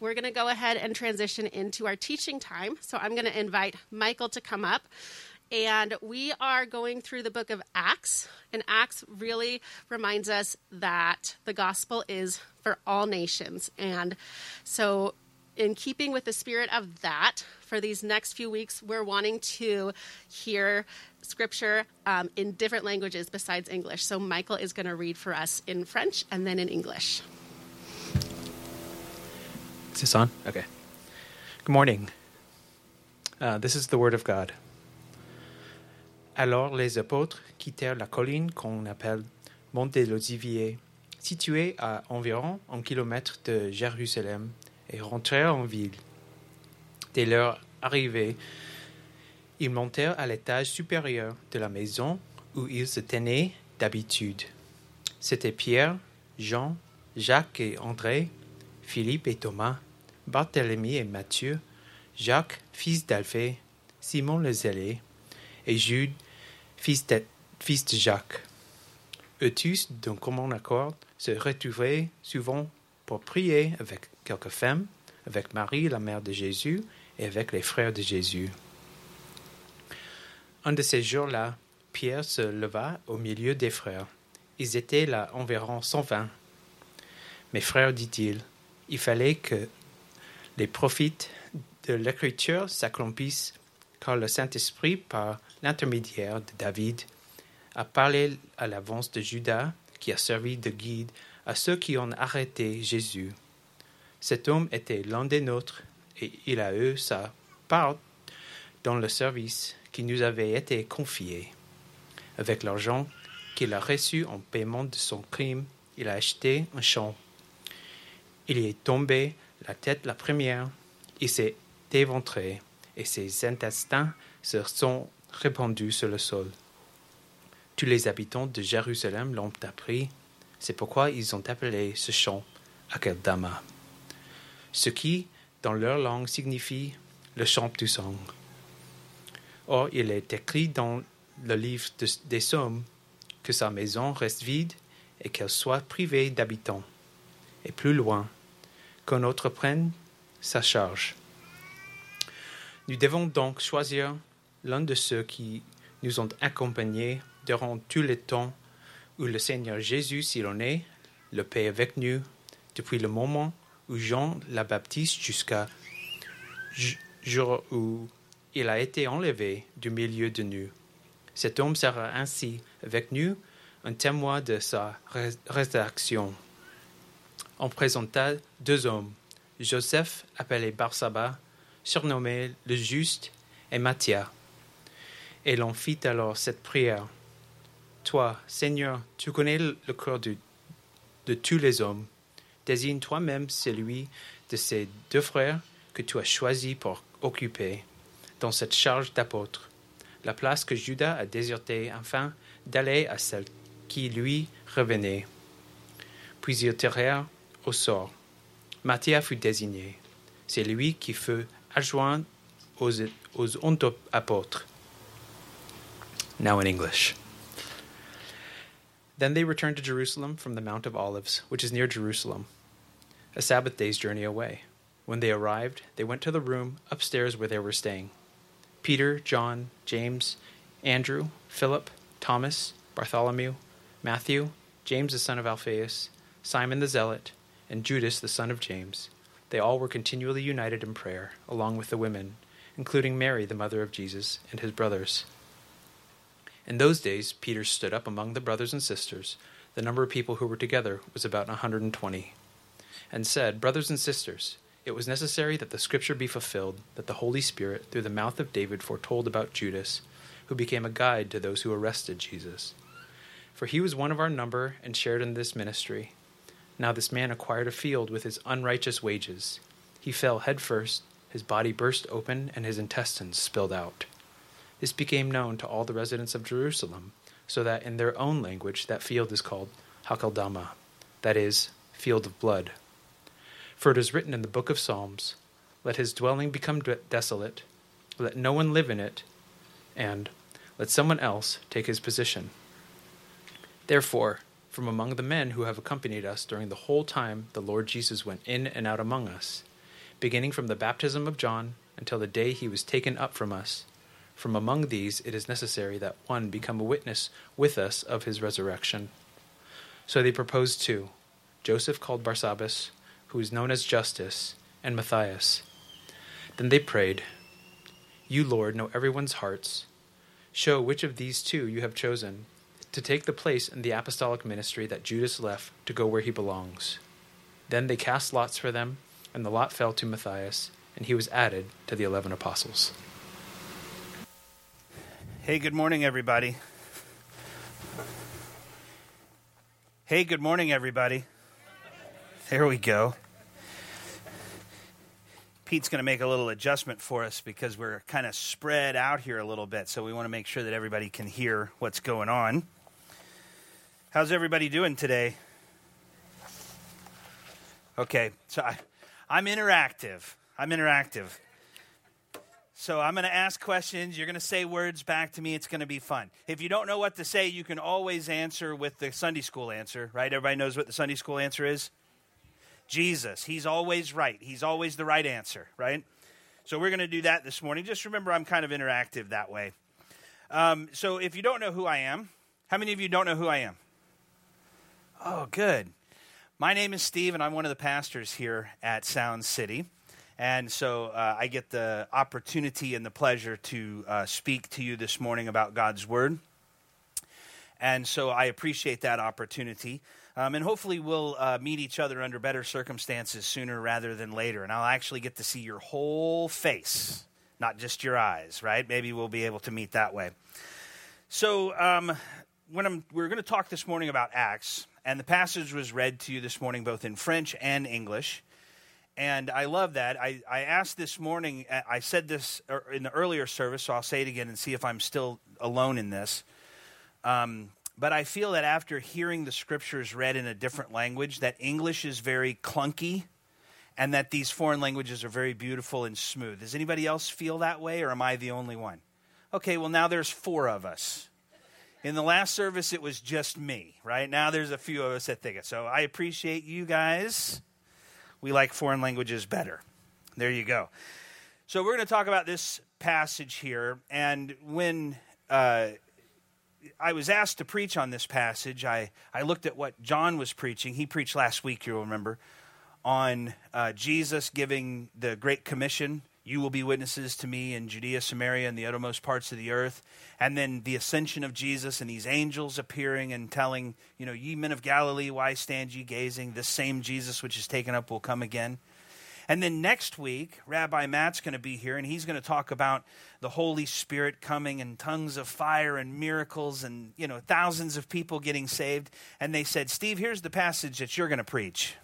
we're going to go ahead and transition into our teaching time. So I'm going to invite Michael to come up. And we are going through the book of Acts. And Acts really reminds us that the gospel is for all nations. And so, in keeping with the spirit of that, for these next few weeks, we're wanting to hear scripture um, in different languages besides English. So, Michael is going to read for us in French and then in English. Is this on? Okay. Good morning. Uh, this is the Word of God. Alors les apôtres quittèrent la colline qu'on appelle Mont des Oliviers, située à environ un kilomètre de Jérusalem, et rentrèrent en ville. Dès leur arrivée, ils montèrent à l'étage supérieur de la maison où ils se tenaient d'habitude. C'étaient Pierre, Jean, Jacques et André, Philippe et Thomas, Barthélemy et Matthieu, Jacques, fils d'Alphée, Simon le Zélé, et Jude, fils de, fils de Jacques. Eux tous, d'un commun accord, se retrouvaient souvent pour prier avec quelques femmes, avec Marie, la mère de Jésus, et avec les frères de Jésus. Un de ces jours-là, Pierre se leva au milieu des frères. Ils étaient là environ cent vingt. Mes frères, dit-il, il fallait que les prophètes de l'Écriture s'accomplissent, car le Saint-Esprit, par l'intermédiaire de David, a parlé à l'avance de Judas, qui a servi de guide à ceux qui ont arrêté Jésus. Cet homme était l'un des nôtres, et il a eu sa part dans le service qui nous avait été confié. Avec l'argent qu'il a reçu en paiement de son crime, il a acheté un champ. Il y est tombé la tête la première, il s'est éventré, et ses intestins se sont répandus sur le sol. Tous les habitants de Jérusalem l'ont appris, c'est pourquoi ils ont appelé ce champ Akeldama, ce qui, dans leur langue, signifie le champ du sang. Or, il est écrit dans le livre de- des Sommes que sa maison reste vide et qu'elle soit privée d'habitants. Et plus loin, qu'un autre prenne sa charge. Nous devons donc choisir l'un de ceux qui nous ont accompagnés durant tout le temps où le Seigneur Jésus, s'il en est, le paix avec nous, depuis le moment où Jean la baptiste jusqu'à ju- jour où il a été enlevé du milieu de nous. Cet homme sera ainsi avec nous un témoin de sa rés- résurrection. On présenta deux hommes, Joseph, appelé Barsaba, surnommé le Juste, et Matthias. Et l'on fit alors cette prière. Toi, Seigneur, tu connais le cœur de, de tous les hommes. Désigne toi-même celui de ces deux frères que tu as choisi pour occuper dans cette charge d'apôtre, la place que Judas a désertée afin d'aller à celle qui lui revenait. Puis ils tirèrent au sort. Fut désigné. C'est lui qui fut adjoint aux, aux apôtres. Now in English. Then they returned to Jerusalem from the Mount of Olives, which is near Jerusalem, a Sabbath day's journey away. When they arrived, they went to the room upstairs where they were staying. Peter, John, James, Andrew, Philip, Thomas, Bartholomew, Matthew, James the son of Alphaeus, Simon the Zealot, and Judas the son of James. They all were continually united in prayer, along with the women, including Mary, the mother of Jesus, and his brothers. In those days, Peter stood up among the brothers and sisters. The number of people who were together was about a 120, and said, Brothers and sisters, it was necessary that the scripture be fulfilled, that the Holy Spirit, through the mouth of David, foretold about Judas, who became a guide to those who arrested Jesus. For he was one of our number and shared in this ministry. Now this man acquired a field with his unrighteous wages. He fell head first, his body burst open, and his intestines spilled out. This became known to all the residents of Jerusalem, so that in their own language that field is called Hakeldama, that is, field of blood. For it is written in the book of Psalms, Let his dwelling become de- desolate, let no one live in it, and let someone else take his position. Therefore, from among the men who have accompanied us during the whole time the Lord Jesus went in and out among us, beginning from the baptism of John until the day he was taken up from us. From among these it is necessary that one become a witness with us of his resurrection. So they proposed two Joseph called Barsabbas, who is known as Justus, and Matthias. Then they prayed, You, Lord, know everyone's hearts. Show which of these two you have chosen to take the place in the apostolic ministry that Judas left to go where he belongs. Then they cast lots for them, and the lot fell to Matthias, and he was added to the eleven apostles. Hey, good morning, everybody. Hey, good morning, everybody. There we go. Pete's going to make a little adjustment for us because we're kind of spread out here a little bit, so we want to make sure that everybody can hear what's going on. How's everybody doing today? Okay, so I, I'm interactive. I'm interactive. So I'm going to ask questions. You're going to say words back to me. It's going to be fun. If you don't know what to say, you can always answer with the Sunday school answer, right? Everybody knows what the Sunday school answer is? Jesus. He's always right. He's always the right answer, right? So we're going to do that this morning. Just remember, I'm kind of interactive that way. Um, so if you don't know who I am, how many of you don't know who I am? Oh, good. My name is Steve, and I'm one of the pastors here at Sound City. And so uh, I get the opportunity and the pleasure to uh, speak to you this morning about God's Word. And so I appreciate that opportunity. Um, and hopefully, we'll uh, meet each other under better circumstances sooner rather than later. And I'll actually get to see your whole face, not just your eyes, right? Maybe we'll be able to meet that way. So, um, when I'm, we're going to talk this morning about Acts, and the passage was read to you this morning both in French and English. And I love that. I, I asked this morning, I said this er, in the earlier service, so I'll say it again and see if I'm still alone in this. Um, but I feel that after hearing the scriptures read in a different language, that English is very clunky and that these foreign languages are very beautiful and smooth. Does anybody else feel that way, or am I the only one? Okay, well, now there's four of us. In the last service, it was just me, right? Now there's a few of us that think it. So I appreciate you guys. We like foreign languages better. There you go. So we're going to talk about this passage here. And when uh, I was asked to preach on this passage. I, I looked at what John was preaching. He preached last week, you'll remember, on uh, Jesus giving the Great Commission. You will be witnesses to me in Judea, Samaria, and the uttermost parts of the earth. And then the ascension of Jesus and these angels appearing and telling, you know, ye men of Galilee, why stand ye gazing? This same Jesus which is taken up will come again. And then next week, Rabbi Matt's going to be here, and he's going to talk about the Holy Spirit coming and tongues of fire and miracles and, you know, thousands of people getting saved. And they said, Steve, here's the passage that you're going to preach.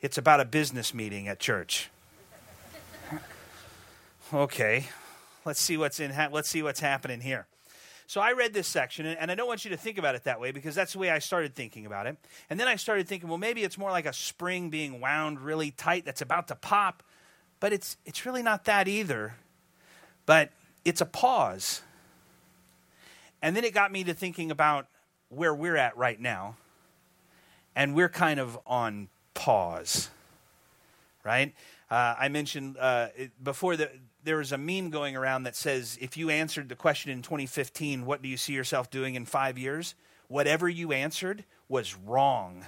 It's about a business meeting at church. Okay, let's see what's in. Ha- let's see what's happening here. So I read this section, and I don't want you to think about it that way because that's the way I started thinking about it. And then I started thinking, well, maybe it's more like a spring being wound really tight that's about to pop, but it's, it's really not that either. But it's a pause. And then it got me to thinking about where we're at right now. And we're kind of on pause, right? Uh, I mentioned uh, before that there was a meme going around that says if you answered the question in 2015, what do you see yourself doing in five years? Whatever you answered was wrong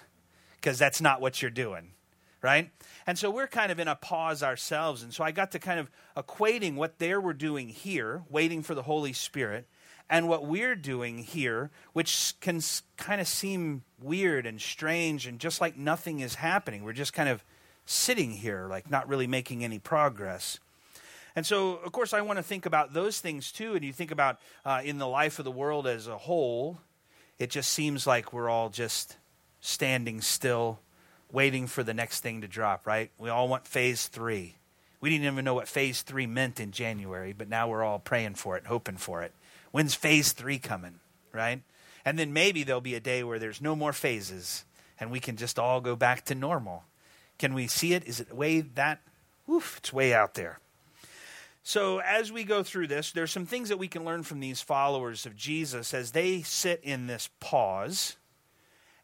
because that's not what you're doing, right? And so we're kind of in a pause ourselves. And so I got to kind of equating what they were doing here, waiting for the Holy Spirit, and what we're doing here, which can kind of seem weird and strange and just like nothing is happening. We're just kind of sitting here, like not really making any progress. And so, of course, I want to think about those things too. And you think about uh, in the life of the world as a whole, it just seems like we're all just standing still, waiting for the next thing to drop, right? We all want phase three. We didn't even know what phase three meant in January, but now we're all praying for it, hoping for it. When's phase three coming, right? And then maybe there'll be a day where there's no more phases and we can just all go back to normal. Can we see it? Is it way that? Oof, it's way out there. So, as we go through this, there's some things that we can learn from these followers of Jesus as they sit in this pause.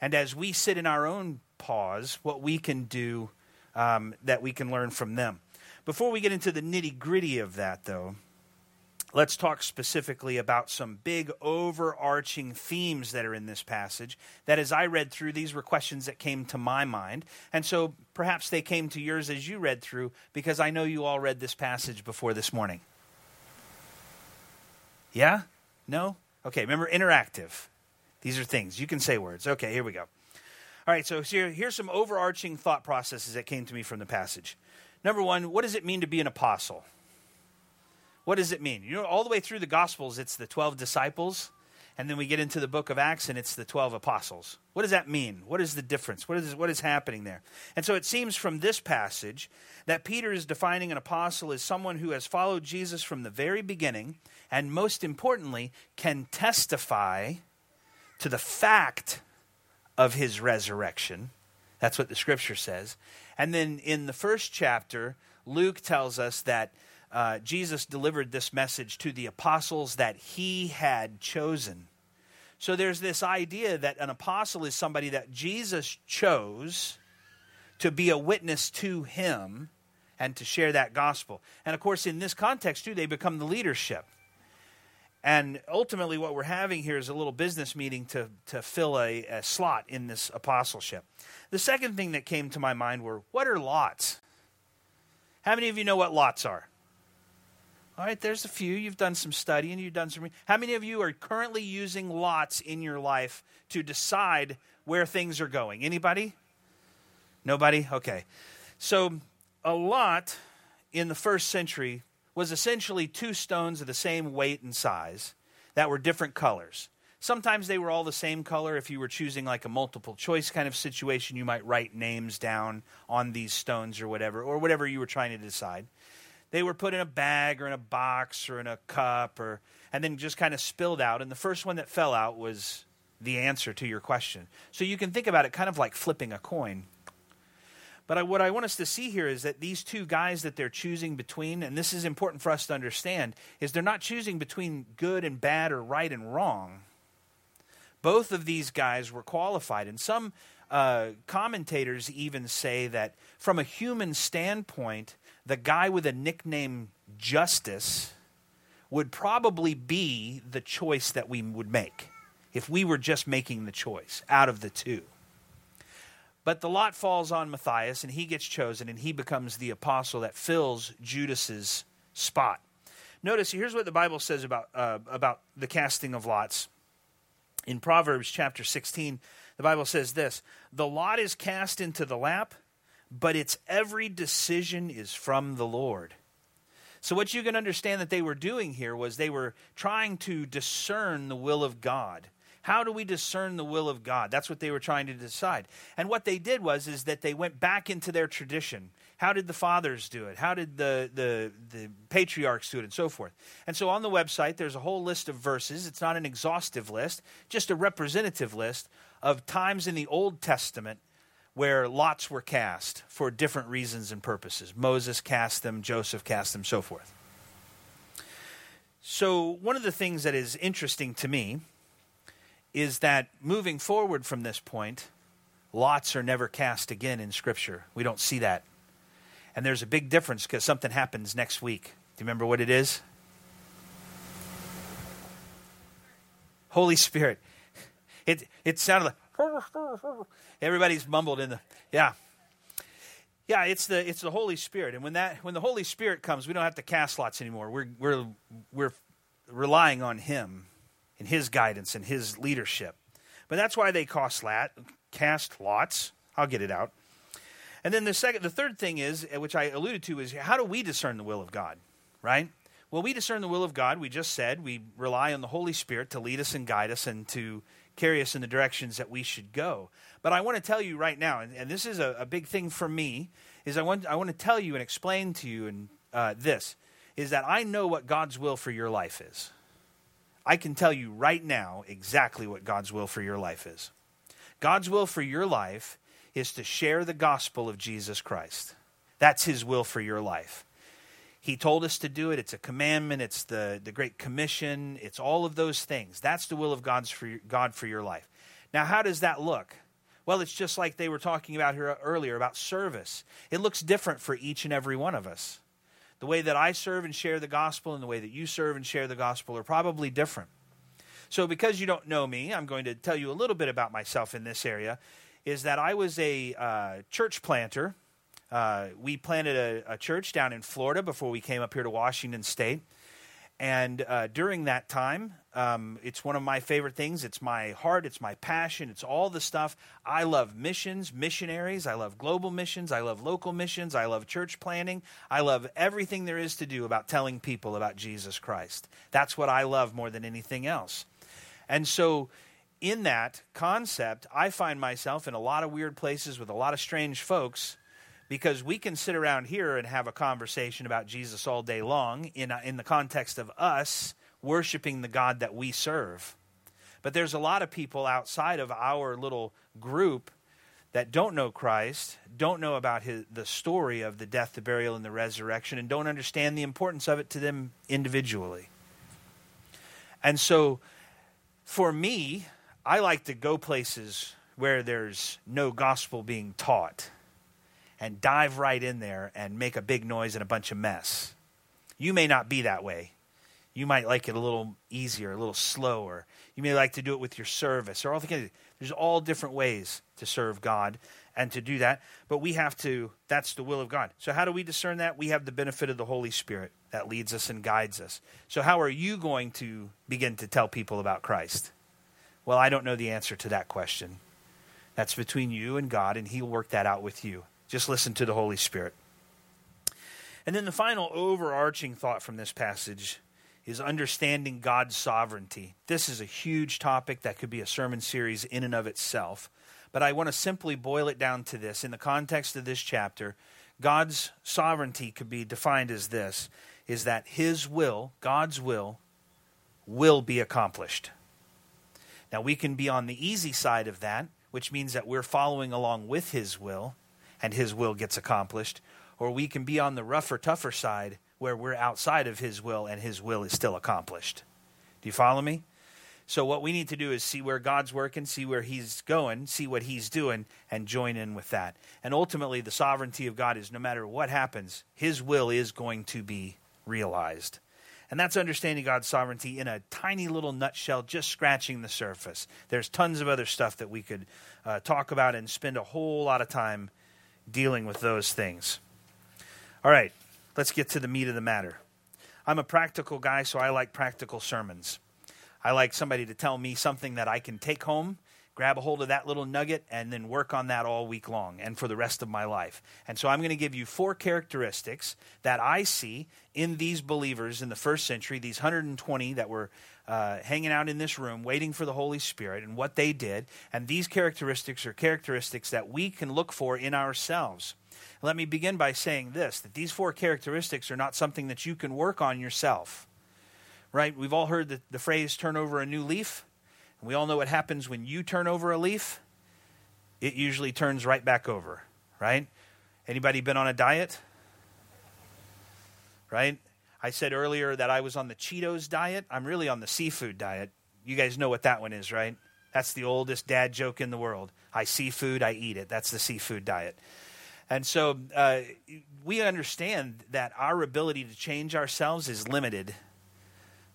And as we sit in our own pause, what we can do um, that we can learn from them. Before we get into the nitty gritty of that, though, let's talk specifically about some big overarching themes that are in this passage. That as I read through, these were questions that came to my mind. And so perhaps they came to yours as you read through, because I know you all read this passage before this morning. Yeah? No? Okay, remember interactive. These are things. You can say words. Okay, here we go. All right, so here, here's some overarching thought processes that came to me from the passage. Number one, what does it mean to be an apostle? What does it mean? You know, all the way through the Gospels, it's the 12 disciples, and then we get into the book of Acts, and it's the 12 apostles. What does that mean? What is the difference? What is, what is happening there? And so it seems from this passage that Peter is defining an apostle as someone who has followed Jesus from the very beginning, and most importantly, can testify to the fact of his resurrection. That's what the scripture says. And then in the first chapter, Luke tells us that uh, Jesus delivered this message to the apostles that he had chosen. So there's this idea that an apostle is somebody that Jesus chose to be a witness to him and to share that gospel. And of course, in this context, too, they become the leadership. And ultimately, what we're having here is a little business meeting to, to fill a, a slot in this apostleship. The second thing that came to my mind were what are lots? How many of you know what lots are? All right, there's a few. You've done some studying, you've done some. How many of you are currently using lots in your life to decide where things are going? Anybody? Nobody? Okay. So, a lot in the first century was essentially two stones of the same weight and size that were different colors. Sometimes they were all the same color. If you were choosing like a multiple choice kind of situation, you might write names down on these stones or whatever, or whatever you were trying to decide. They were put in a bag or in a box or in a cup or and then just kind of spilled out and the first one that fell out was the answer to your question. So you can think about it kind of like flipping a coin. But I, what I want us to see here is that these two guys that they're choosing between, and this is important for us to understand, is they're not choosing between good and bad or right and wrong. Both of these guys were qualified. And some uh, commentators even say that from a human standpoint, the guy with a nickname Justus would probably be the choice that we would make if we were just making the choice out of the two. But the lot falls on Matthias, and he gets chosen, and he becomes the apostle that fills Judas's spot. Notice here's what the Bible says about uh, about the casting of lots. In Proverbs chapter 16, the Bible says this: "The lot is cast into the lap, but its every decision is from the Lord." So what you can understand that they were doing here was they were trying to discern the will of God. How do we discern the will of God? That's what they were trying to decide. And what they did was is that they went back into their tradition. How did the fathers do it? How did the, the, the patriarchs do it? And so forth. And so on the website, there's a whole list of verses. It's not an exhaustive list, just a representative list of times in the Old Testament where lots were cast for different reasons and purposes. Moses cast them, Joseph cast them, so forth. So, one of the things that is interesting to me is that moving forward from this point, lots are never cast again in Scripture. We don't see that. And there's a big difference because something happens next week. Do you remember what it is? Holy Spirit. It, it sounded like everybody's mumbled in the yeah yeah it's the it's the holy spirit and when that when the holy spirit comes we don't have to cast lots anymore we're we're we're relying on him and his guidance and his leadership. But that's why they cost lat, cast lots. I'll get it out. And then the second, the third thing is, uh, which I alluded to, is how do we discern the will of God, right? Well, we discern the will of God. We just said we rely on the Holy Spirit to lead us and guide us and to carry us in the directions that we should go. But I want to tell you right now, and, and this is a, a, big thing for me, is I want I want to tell you and explain to you and uh, this is that I know what God's will for your life is. I can tell you right now exactly what God's will for your life is. God's will for your life is to share the gospel of Jesus Christ. That's his will for your life. He told us to do it. It's a commandment. It's the, the Great Commission. It's all of those things. That's the will of God's for your, God for your life. Now, how does that look? Well, it's just like they were talking about here earlier about service. It looks different for each and every one of us. the way that I serve and share the gospel and the way that you serve and share the gospel are probably different. So, because you don't know me, I'm going to tell you a little bit about myself in this area. Is that I was a uh, church planter. Uh, we planted a, a, church down in Florida before we came up here to Washington State. And uh, during that time, um, it's one of my favorite things. It's my heart, it's my passion, it's all the stuff. I love missions, missionaries. I love global missions. I love local missions. I love church planting. I love everything there is to do about telling people about Jesus Christ. That's what I love more than anything else. And so, in that concept, I find myself in a lot of weird places with a lot of strange folks because we can sit around here and have a conversation about Jesus all day long in, uh, in the context of us worshiping the God that we serve. But there's a lot of people outside of our little group that don't know Christ, don't know about his, the story of the death, the burial, and the resurrection, and don't understand the importance of it to them individually. And so, for me, I like to go places where there's no gospel being taught and dive right in there and make a big noise and a bunch of mess. You may not be that way. You might like it a little easier, a little slower. You may like to do it with your service or all the there's all different ways to serve God and to do that, but we have to that's the will of God. So how do we discern that? We have the benefit of the Holy Spirit that leads us and guides us. So how are you going to begin to tell people about Christ? Well, I don't know the answer to that question. That's between you and God and he'll work that out with you. Just listen to the Holy Spirit. And then the final overarching thought from this passage is understanding God's sovereignty. This is a huge topic that could be a sermon series in and of itself. But I want to simply boil it down to this. In the context of this chapter, God's sovereignty could be defined as this is that his will, God's will, will be accomplished. Now we can be on the easy side of that, which means that we're following along with his will and his will gets accomplished, or we can be on the rougher, tougher side where we're outside of his will and his will is still accomplished. Do you follow me? So, what we need to do is see where God's working, see where He's going, see what He's doing, and join in with that. And ultimately, the sovereignty of God is no matter what happens, His will is going to be realized. And that's understanding God's sovereignty in a tiny little nutshell, just scratching the surface. There's tons of other stuff that we could uh, talk about and spend a whole lot of time dealing with those things. All right, let's get to the meat of the matter. I'm a practical guy, so I like practical sermons. I like somebody to tell me something that I can take home, grab a hold of that little nugget, and then work on that all week long and for the rest of my life. And so I'm going to give you four characteristics that I see in these believers in the first century, these 120 that were uh, hanging out in this room waiting for the Holy Spirit and what they did. And these characteristics are characteristics that we can look for in ourselves. Let me begin by saying this that these four characteristics are not something that you can work on yourself. Right? We've all heard the, the phrase turn over a new leaf. And we all know what happens when you turn over a leaf. It usually turns right back over, right? Anybody been on a diet? Right? I said earlier that I was on the Cheetos diet. I'm really on the seafood diet. You guys know what that one is, right? That's the oldest dad joke in the world. I see food, I eat it. That's the seafood diet. And so uh, we understand that our ability to change ourselves is limited,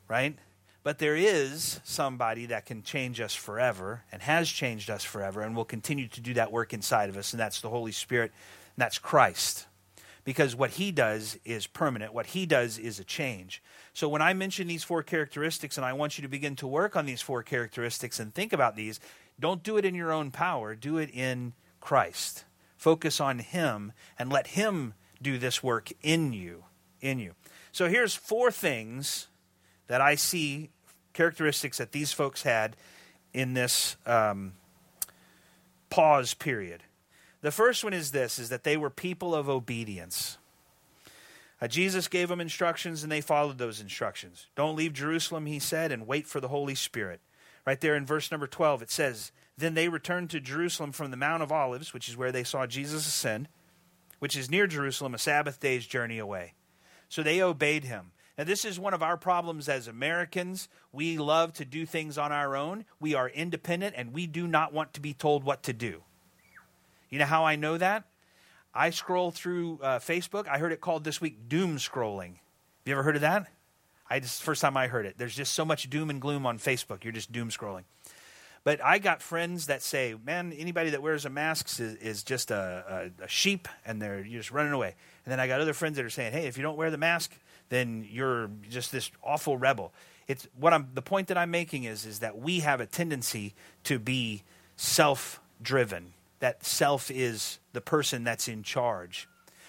right? But there is somebody that can change us forever and has changed us forever and will continue to do that work inside of us, and that's the Holy Spirit, and that's Christ because what he does is permanent. What he does is a change. So when I mention these four characteristics and I want you to begin to work on these four characteristics and think about these, don't do it in your own power, do it in Christ. Focus on him and let him do this work in you, in you. So here's four things that I see characteristics that these folks had in this um, pause period. The first one is this is that they were people of obedience. Uh, Jesus gave them instructions and they followed those instructions. Don't leave Jerusalem, he said, and wait for the Holy Spirit. Right there in verse number 12, it says, Then they returned to Jerusalem from the Mount of Olives, which is where they saw Jesus ascend, which is near Jerusalem, a Sabbath day's journey away. So they obeyed him. Now, this is one of our problems as Americans. We love to do things on our own. We are independent and we do not want to be told what to do. You know how I know that? I scroll through uh, Facebook. I heard it called this week doom scrolling. Have you ever heard of that? I just first time I heard it. There's just so much doom and gloom on Facebook. You're just doom scrolling. But I got friends that say, "Man, anybody that wears a mask is, is just a, a, a, sheep, and they're just running away." And then I got other friends that are saying, "Hey, if you don't wear the mask, then you're just this awful rebel." It's what I'm. The point that I'm making is is that we have a tendency to be self-driven. That self is the person that's in charge.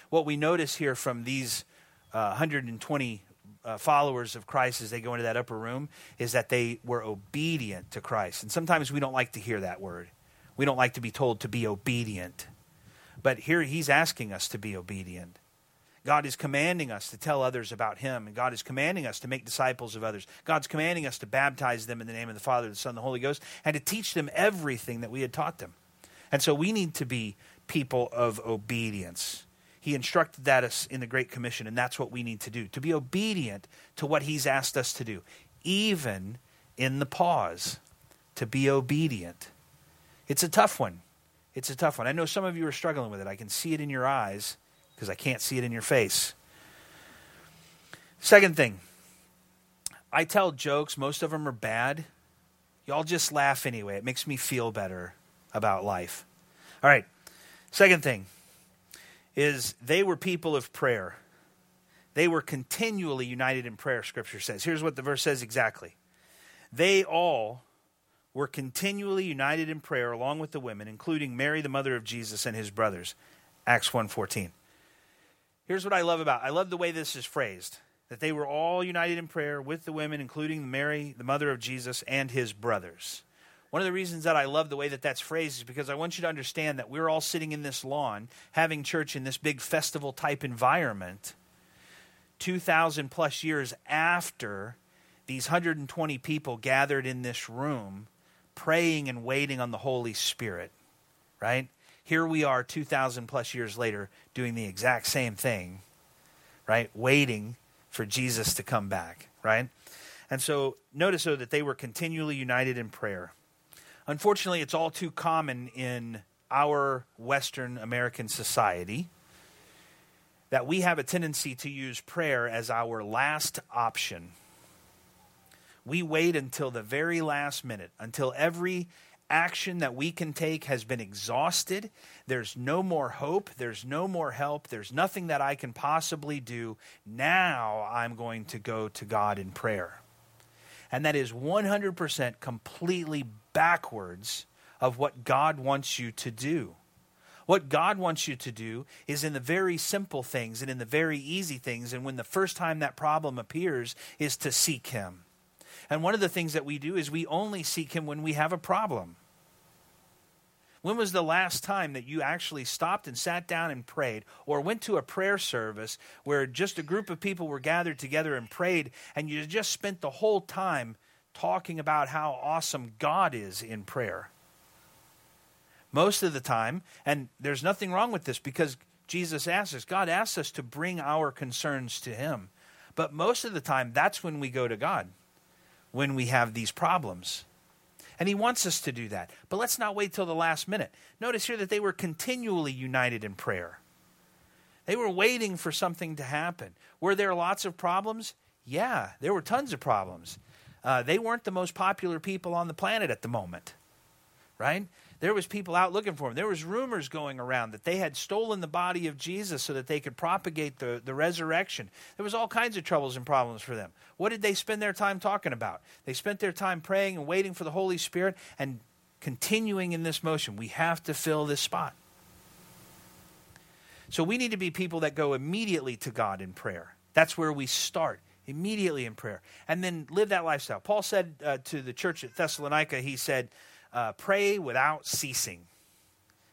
What we notice here from these uh, 120 uh, followers of Christ as they go into that upper room is that they were obedient to Christ. And sometimes we don't like to hear that word. We don't like to be told to be obedient. But here he's asking us to be obedient. God is commanding us to tell others about him, and God is commanding us to make disciples of others. God's commanding us to baptize them in the name of the Father, the Son, and the Holy Ghost, and to teach them everything that we had taught them. And so we need to be people of obedience. He instructed that us in the Great Commission, and that's what we need to do to be obedient to what He's asked us to do, even in the pause, to be obedient. It's a tough one. It's a tough one. I know some of you are struggling with it. I can see it in your eyes because I can't see it in your face. Second thing, I tell jokes, most of them are bad. Y'all just laugh anyway. It makes me feel better about life. All right, second thing is they were people of prayer. They were continually united in prayer, Scripture says. Here's what the verse says exactly. They all were continually united in prayer along with the women, including Mary, the mother of Jesus, and his brothers. Acts 1.14. Here's what I love about I love the way this is phrased. That they were all united in prayer with the women, including Mary, the mother of Jesus, and his brothers. One of the reasons that I love the way that that's phrased is because I want you to understand that we're all sitting in this lawn having church in this big festival type environment 2,000 plus years after these 120 people gathered in this room praying and waiting on the Holy Spirit, right? Here we are 2,000 plus years later doing the exact same thing, right? Waiting for Jesus to come back, right? And so notice, though, that they were continually united in prayer. Unfortunately, it's all too common in our Western American society that we have a tendency to use prayer as our last option. We wait until the very last minute, until every action that we can take has been exhausted. There's no more hope. There's no more help. There's nothing that I can possibly do. Now I'm going to go to God in prayer. And that is 100% completely backwards of what God wants you to do. What God wants you to do is in the very simple things and in the very easy things. And when the first time that problem appears, is to seek Him. And one of the things that we do is we only seek Him when we have a problem. When was the last time that you actually stopped and sat down and prayed, or went to a prayer service where just a group of people were gathered together and prayed, and you just spent the whole time talking about how awesome God is in prayer. Most of the time, and there's nothing wrong with this because Jesus asks us, God asks us to bring our concerns to Him. But most of the time, that's when we go to God, when we have these problems. And He wants us to do that. But let's not wait till the last minute. Notice here that they were continually united in prayer. They were waiting for something to happen. Were there lots of problems? Yeah, there were tons of problems. Uh, they weren't the most popular people on the planet at the moment, right? There was people out looking for him. There was rumors going around that they had stolen the body of Jesus so that they could propagate the, the resurrection. There was all kinds of troubles and problems for them. What did they spend their time talking about? They spent their time praying and waiting for the Holy Spirit and continuing in this motion. We have to fill this spot. So we need to be people that go immediately to God in prayer. That's where we start immediately in prayer, and then live that lifestyle. Paul said uh, to the church at Thessalonica, he said, uh, pray without ceasing.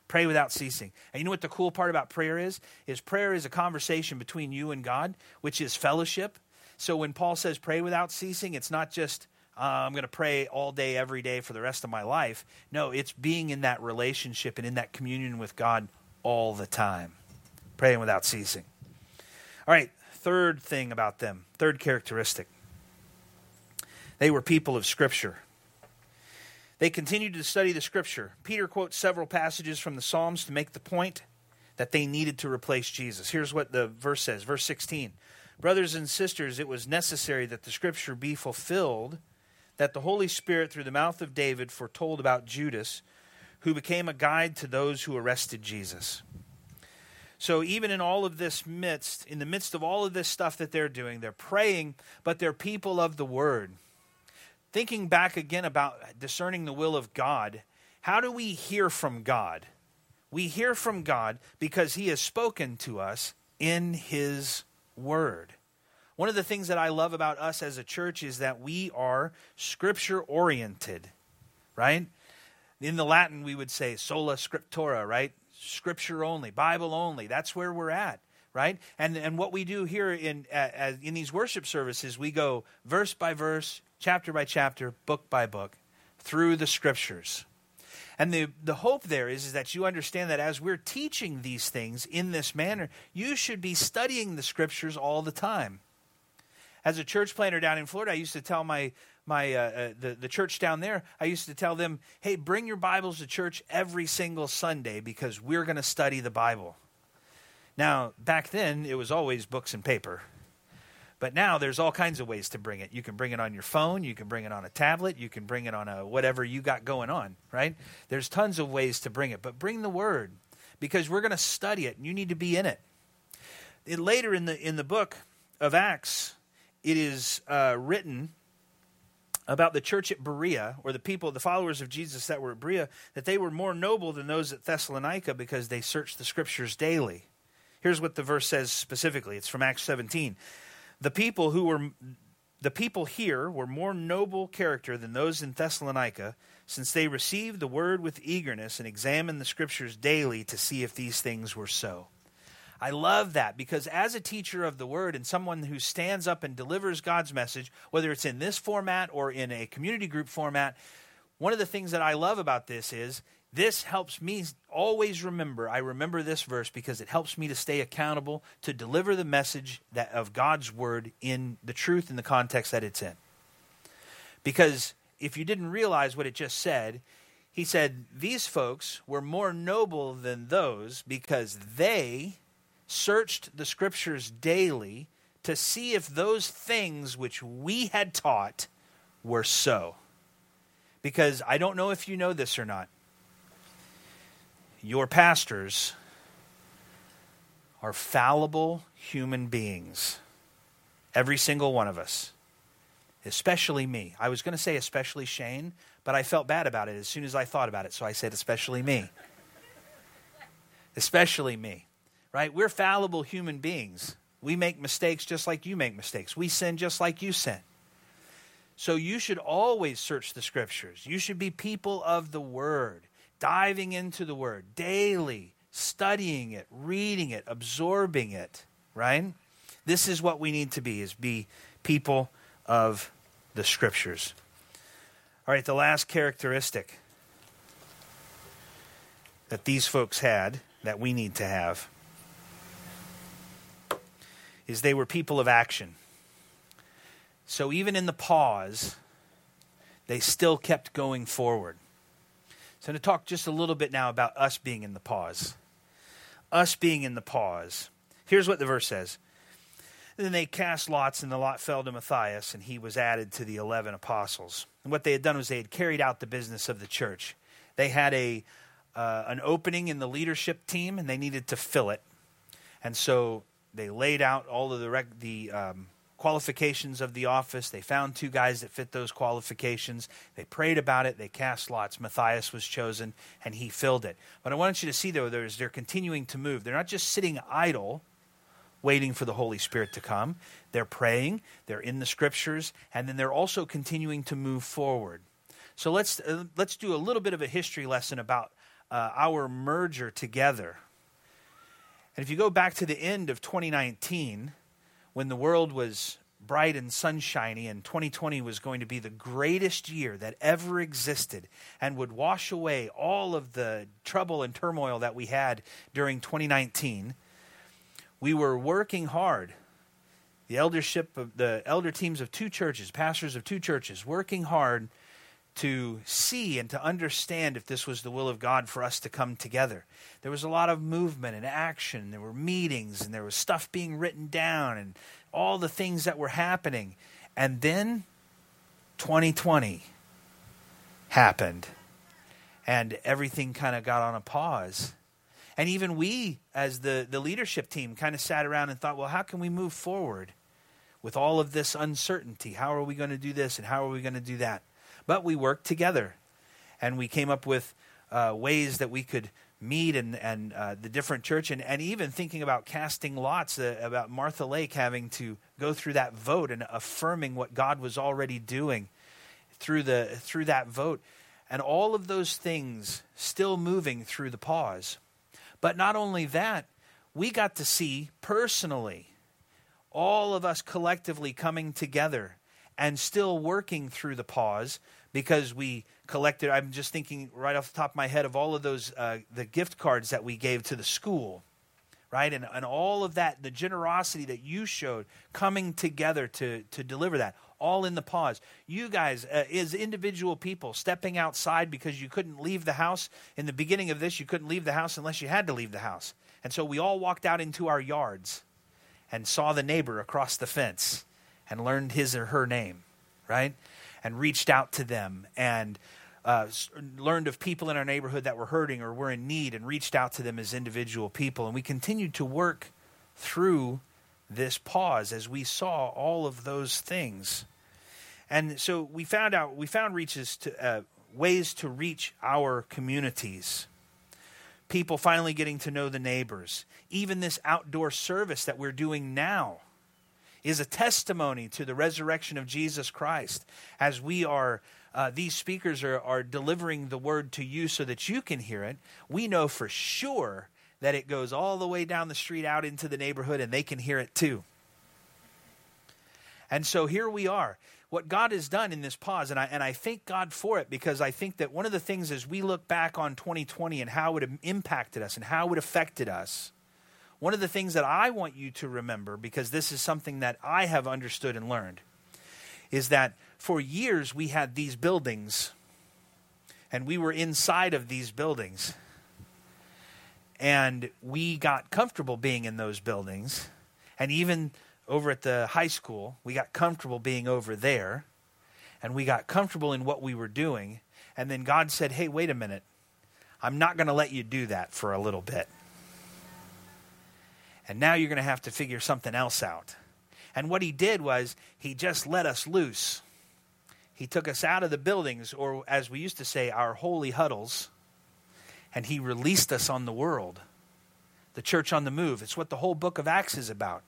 Pray without ceasing. And you know what the cool part about prayer is? Is prayer is a conversation between you and God, which is fellowship. So when Paul says pray without ceasing, it's not just uh, I'm going to pray all day, every day for the rest of my life. No, it's being in that relationship and in that communion with God all the time. Praying without ceasing. All right, third thing about them, third characteristic. They were people of Scripture. They continued to study the Scripture. Peter quotes several passages from the Psalms to make the point that they needed to replace Jesus. Here's what the verse says, verse 16. Brothers and sisters, it was necessary that the scripture be fulfilled that the Holy Spirit, through the mouth of David, foretold about Judas, who became a guide to those who arrested Jesus. So, even in all of this midst, in the midst of all of this stuff that they're doing, they're praying, but they're people of the word. Thinking back again about discerning the will of God, how do we hear from God? We hear from God because He has spoken to us in His Word. One of the things that I love about us as a church is that we are scripture oriented, right? In the Latin, we would say sola scriptura, right? Scripture only, Bible only. That's where we're at, right? And and what we do here in uh, in these worship services, we go verse by verse, chapter by chapter, book by book, through the scriptures. And the, the hope there is, is that you understand that as we're teaching these things in this manner, you should be studying the scriptures all the time. As a church planter down in Florida, I used to tell my my uh, uh, the the church down there. I used to tell them, "Hey, bring your Bibles to church every single Sunday because we're going to study the Bible." Now, back then, it was always books and paper. But now there's all kinds of ways to bring it. You can bring it on your phone, you can bring it on a tablet, you can bring it on a whatever you got going on, right? There's tons of ways to bring it, but bring the word because we're going to study it and you need to be in it. it. Later in the in the book of Acts, it is uh, written about the church at Berea, or the people, the followers of Jesus that were at Berea, that they were more noble than those at Thessalonica because they searched the scriptures daily. Here's what the verse says specifically. It's from Acts 17. The people who were the people here were more noble character than those in Thessalonica, since they received the word with eagerness and examined the scriptures daily to see if these things were so. I love that because as a teacher of the word and someone who stands up and delivers God's message, whether it's in this format or in a community group format, one of the things that I love about this is this helps me always remember. I remember this verse because it helps me to stay accountable to deliver the message that of God's word in the truth in the context that it's in. Because if you didn't realize what it just said, he said these folks were more noble than those because they searched the scriptures daily to see if those things which we had taught were so. Because I don't know if you know this or not. Your pastors are fallible human beings. Every single one of us. Especially me. I was going to say especially Shane, but I felt bad about it as soon as I thought about it, so I said especially me. especially me right? We're fallible human beings. We make mistakes just like you make mistakes. We sin just like you sin. So you should always search the scriptures. You should be people of the word, diving into the word daily, studying it, reading it, absorbing it, right? This is what we need to be is be people of the scriptures. All right, the last characteristic that these folks had that we need to have is they were people of action. So even in the pause, they still kept going forward. So, to talk just a little bit now about us being in the pause. Us being in the pause. Here's what the verse says. then they cast lots, and the lot fell to Matthias, and he was added to the eleven apostles. And what they had done was they had carried out the business of the church. They had a uh, an opening in the leadership team, and they needed to fill it. And so they laid out all of the rec- the um, qualifications of the office. They found two guys that fit those qualifications. They prayed about it. They cast lots. Matthias was chosen, and he filled it. But I want you to see, though, there's, they're continuing to move. They're not just sitting idle, waiting for the Holy Spirit to come. They're praying. They're in the Scriptures, and then they're also continuing to move forward. So let's uh, let's do a little bit of a history lesson about uh, our merger together and if you go back to the end of 2019, when the world was bright and sunshiny, and 2020 was going to be the greatest year that ever existed and would wash away all of the trouble and turmoil that we had during 2019, we were working hard. The eldership of the elder teams of two churches, pastors of two churches, working hard to see and to understand if this was the will of God for us to come together. There was a lot of movement and action. There were meetings and there was stuff being written down and all the things that were happening. And then 2020 happened and everything kind of got on a pause. And even we, as the, the leadership team, kind of sat around and thought, well, how can we move forward with all of this uncertainty? How are we going to do this and how are we going to do that? But we worked together. And we came up with uh, ways that we could meet and, and uh, the different church and, and even thinking about casting lots uh, about Martha Lake having to go through that vote and affirming what God was already doing through the through that vote. And all of those things still moving through the pause. But not only that we got to see personally all of us collectively coming together and still working through the pause because we collected. I'm just thinking right off the top of my head of all of those uh, the gift cards that we gave to the school, right, and and all of that, the generosity that you showed coming together to to deliver that, all in the pause. You guys, uh, as individual people, stepping outside because you couldn't leave the house. In the beginning of this, you couldn't leave the house unless you had to leave the house, and so we all walked out into our yards and saw the neighbor across the fence and learned his or her name, right? And reached out to them and uh, learned of people in our neighborhood that were hurting or were in need and reached out to them as individual people. And we continued to work through this pause as we saw all of those things. And so we found out, we found reaches to, uh, ways to reach our communities. People finally getting to know the neighbors. Even this outdoor service that we're doing now is a testimony to the resurrection of Jesus Christ. As we are, uh, these speakers are, are delivering the word to you so that you can hear it, we know for sure that it goes all the way down the street out into the neighborhood and they can hear it too. And so here we are. What God has done in this pause, and I, and I thank God for it because I think that one of the things as we look back on 2020 and how it impacted us and how it affected us, one of the things that I want you to remember, because this is something that I have understood and learned, is that for years we had these buildings and we were inside of these buildings. And we got comfortable being in those buildings. And even over at the high school, we got comfortable being over there. And we got comfortable in what we were doing. And then God said, hey, wait a minute. I'm not going to let you do that for a little bit. And now you're going to have to figure something else out. And what he did was he just let us loose. He took us out of the buildings, or as we used to say, our holy huddles, and he released us on the world. The church on the move. It's what the whole book of Acts is about.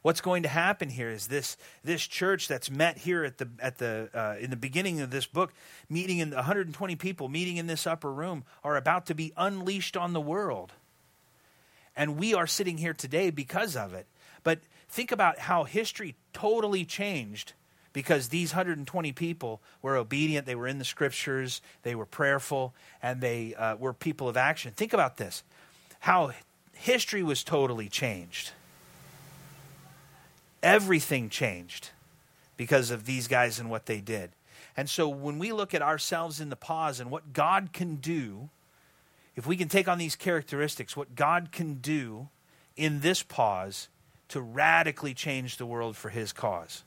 What's going to happen here is this this church that's met here at the at the uh, in the beginning of this book, meeting in 120 people meeting in this upper room, are about to be unleashed on the world. And we are sitting here today because of it. But think about how history totally changed because these 120 people were obedient, they were in the scriptures, they were prayerful, and they uh, were people of action. Think about this how history was totally changed. Everything changed because of these guys and what they did. And so when we look at ourselves in the pause and what God can do if we can take on these characteristics, what God can do in this pause to radically change the world for his cause,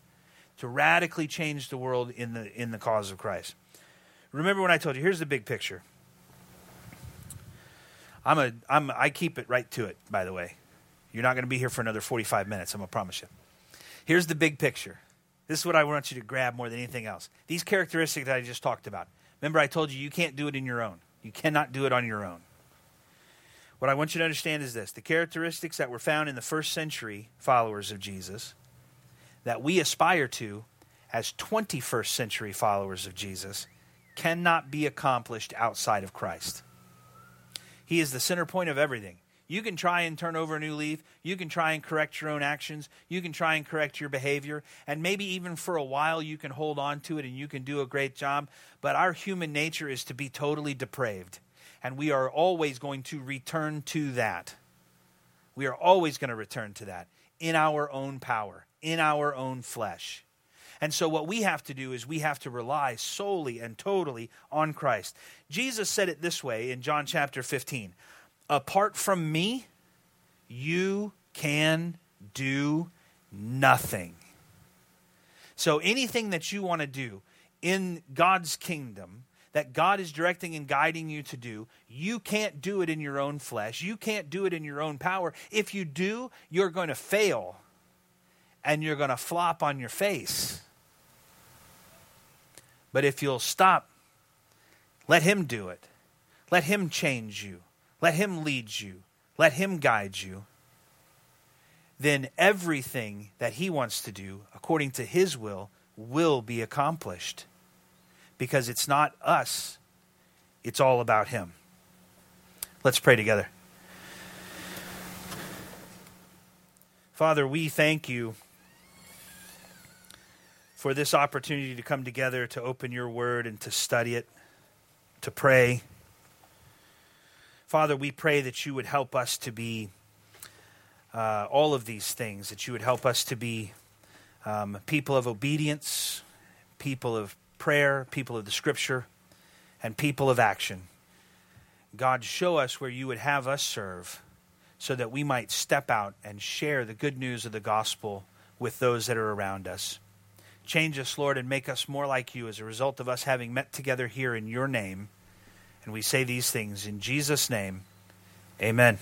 to radically change the world in the, in the cause of Christ. Remember when I told you, here's the big picture. I'm a, I'm, I keep it right to it, by the way. You're not going to be here for another 45 minutes, I'm going to promise you. Here's the big picture. This is what I want you to grab more than anything else. These characteristics that I just talked about. Remember, I told you you can't do it in your own. You cannot do it on your own. What I want you to understand is this the characteristics that were found in the first century followers of Jesus that we aspire to as 21st century followers of Jesus cannot be accomplished outside of Christ. He is the center point of everything. You can try and turn over a new leaf. You can try and correct your own actions. You can try and correct your behavior. And maybe even for a while you can hold on to it and you can do a great job. But our human nature is to be totally depraved. And we are always going to return to that. We are always going to return to that in our own power, in our own flesh. And so, what we have to do is we have to rely solely and totally on Christ. Jesus said it this way in John chapter 15 Apart from me, you can do nothing. So, anything that you want to do in God's kingdom, that God is directing and guiding you to do, you can't do it in your own flesh. You can't do it in your own power. If you do, you're going to fail and you're going to flop on your face. But if you'll stop, let Him do it. Let Him change you. Let Him lead you. Let Him guide you. Then everything that He wants to do, according to His will, will be accomplished. Because it's not us, it's all about Him. Let's pray together. Father, we thank you for this opportunity to come together to open your word and to study it, to pray. Father, we pray that you would help us to be uh, all of these things, that you would help us to be um, people of obedience, people of prayer, people of the scripture, and people of action. God, show us where you would have us serve so that we might step out and share the good news of the gospel with those that are around us. Change us, Lord, and make us more like you as a result of us having met together here in your name. And we say these things in Jesus' name. Amen.